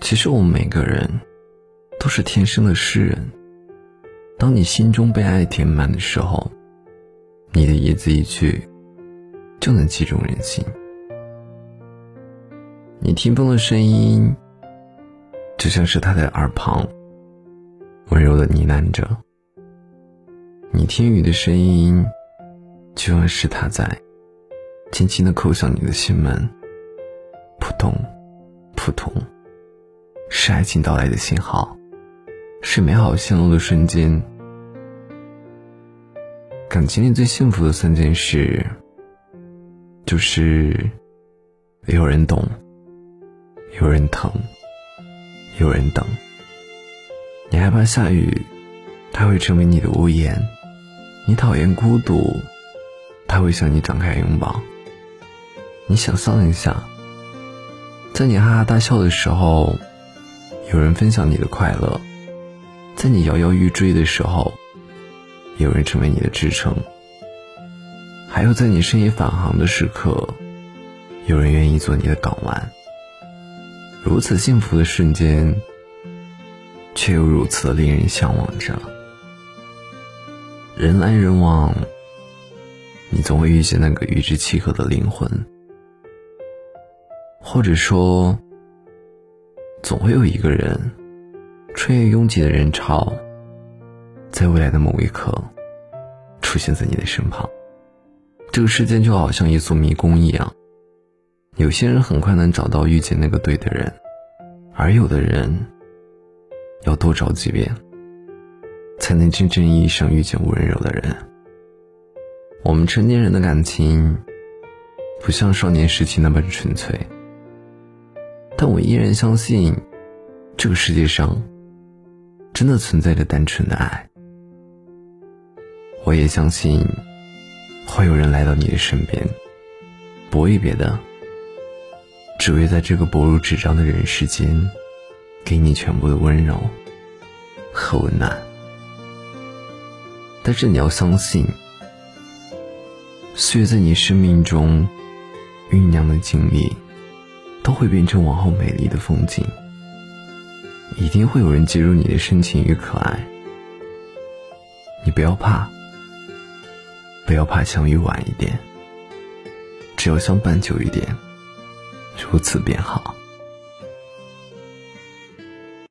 其实我们每个人都是天生的诗人。当你心中被爱填满的时候，你的一字一句就能击中人心。你听风的声音，就像是他在耳旁温柔的呢喃着；你听雨的声音，就像是他在轻轻的叩响你的心门，扑通，扑通，爱情到来的信号。是美好线路的瞬间。感情里最幸福的三件事，就是有人懂，有人疼，有人等。你害怕下雨，他会成为你的屋檐；你讨厌孤独，他会向你展开拥抱。你想象一下，在你哈哈大笑的时候，有人分享你的快乐。在你摇摇欲坠的时候，有人成为你的支撑；还有在你深夜返航的时刻，有人愿意做你的港湾。如此幸福的瞬间，却又如此令人向往着。人来人往，你总会遇见那个与之契合的灵魂，或者说，总会有一个人。穿越拥挤的人潮，在未来的某一刻，出现在你的身旁。这个世界就好像一座迷宫一样，有些人很快能找到遇见那个对的人，而有的人要多找几遍，才能真正意义上遇见温柔的人。我们成年人的感情，不像少年时期那么纯粹，但我依然相信，这个世界上。真的存在着单纯的爱，我也相信会有人来到你的身边，不为别的，只为在这个薄如纸张的人世间，给你全部的温柔和温暖。但是你要相信，岁月在你生命中酝酿的经历，都会变成往后美丽的风景。一定会有人记住你的深情与可爱，你不要怕，不要怕相遇晚一点，只要相伴久一点，如此便好。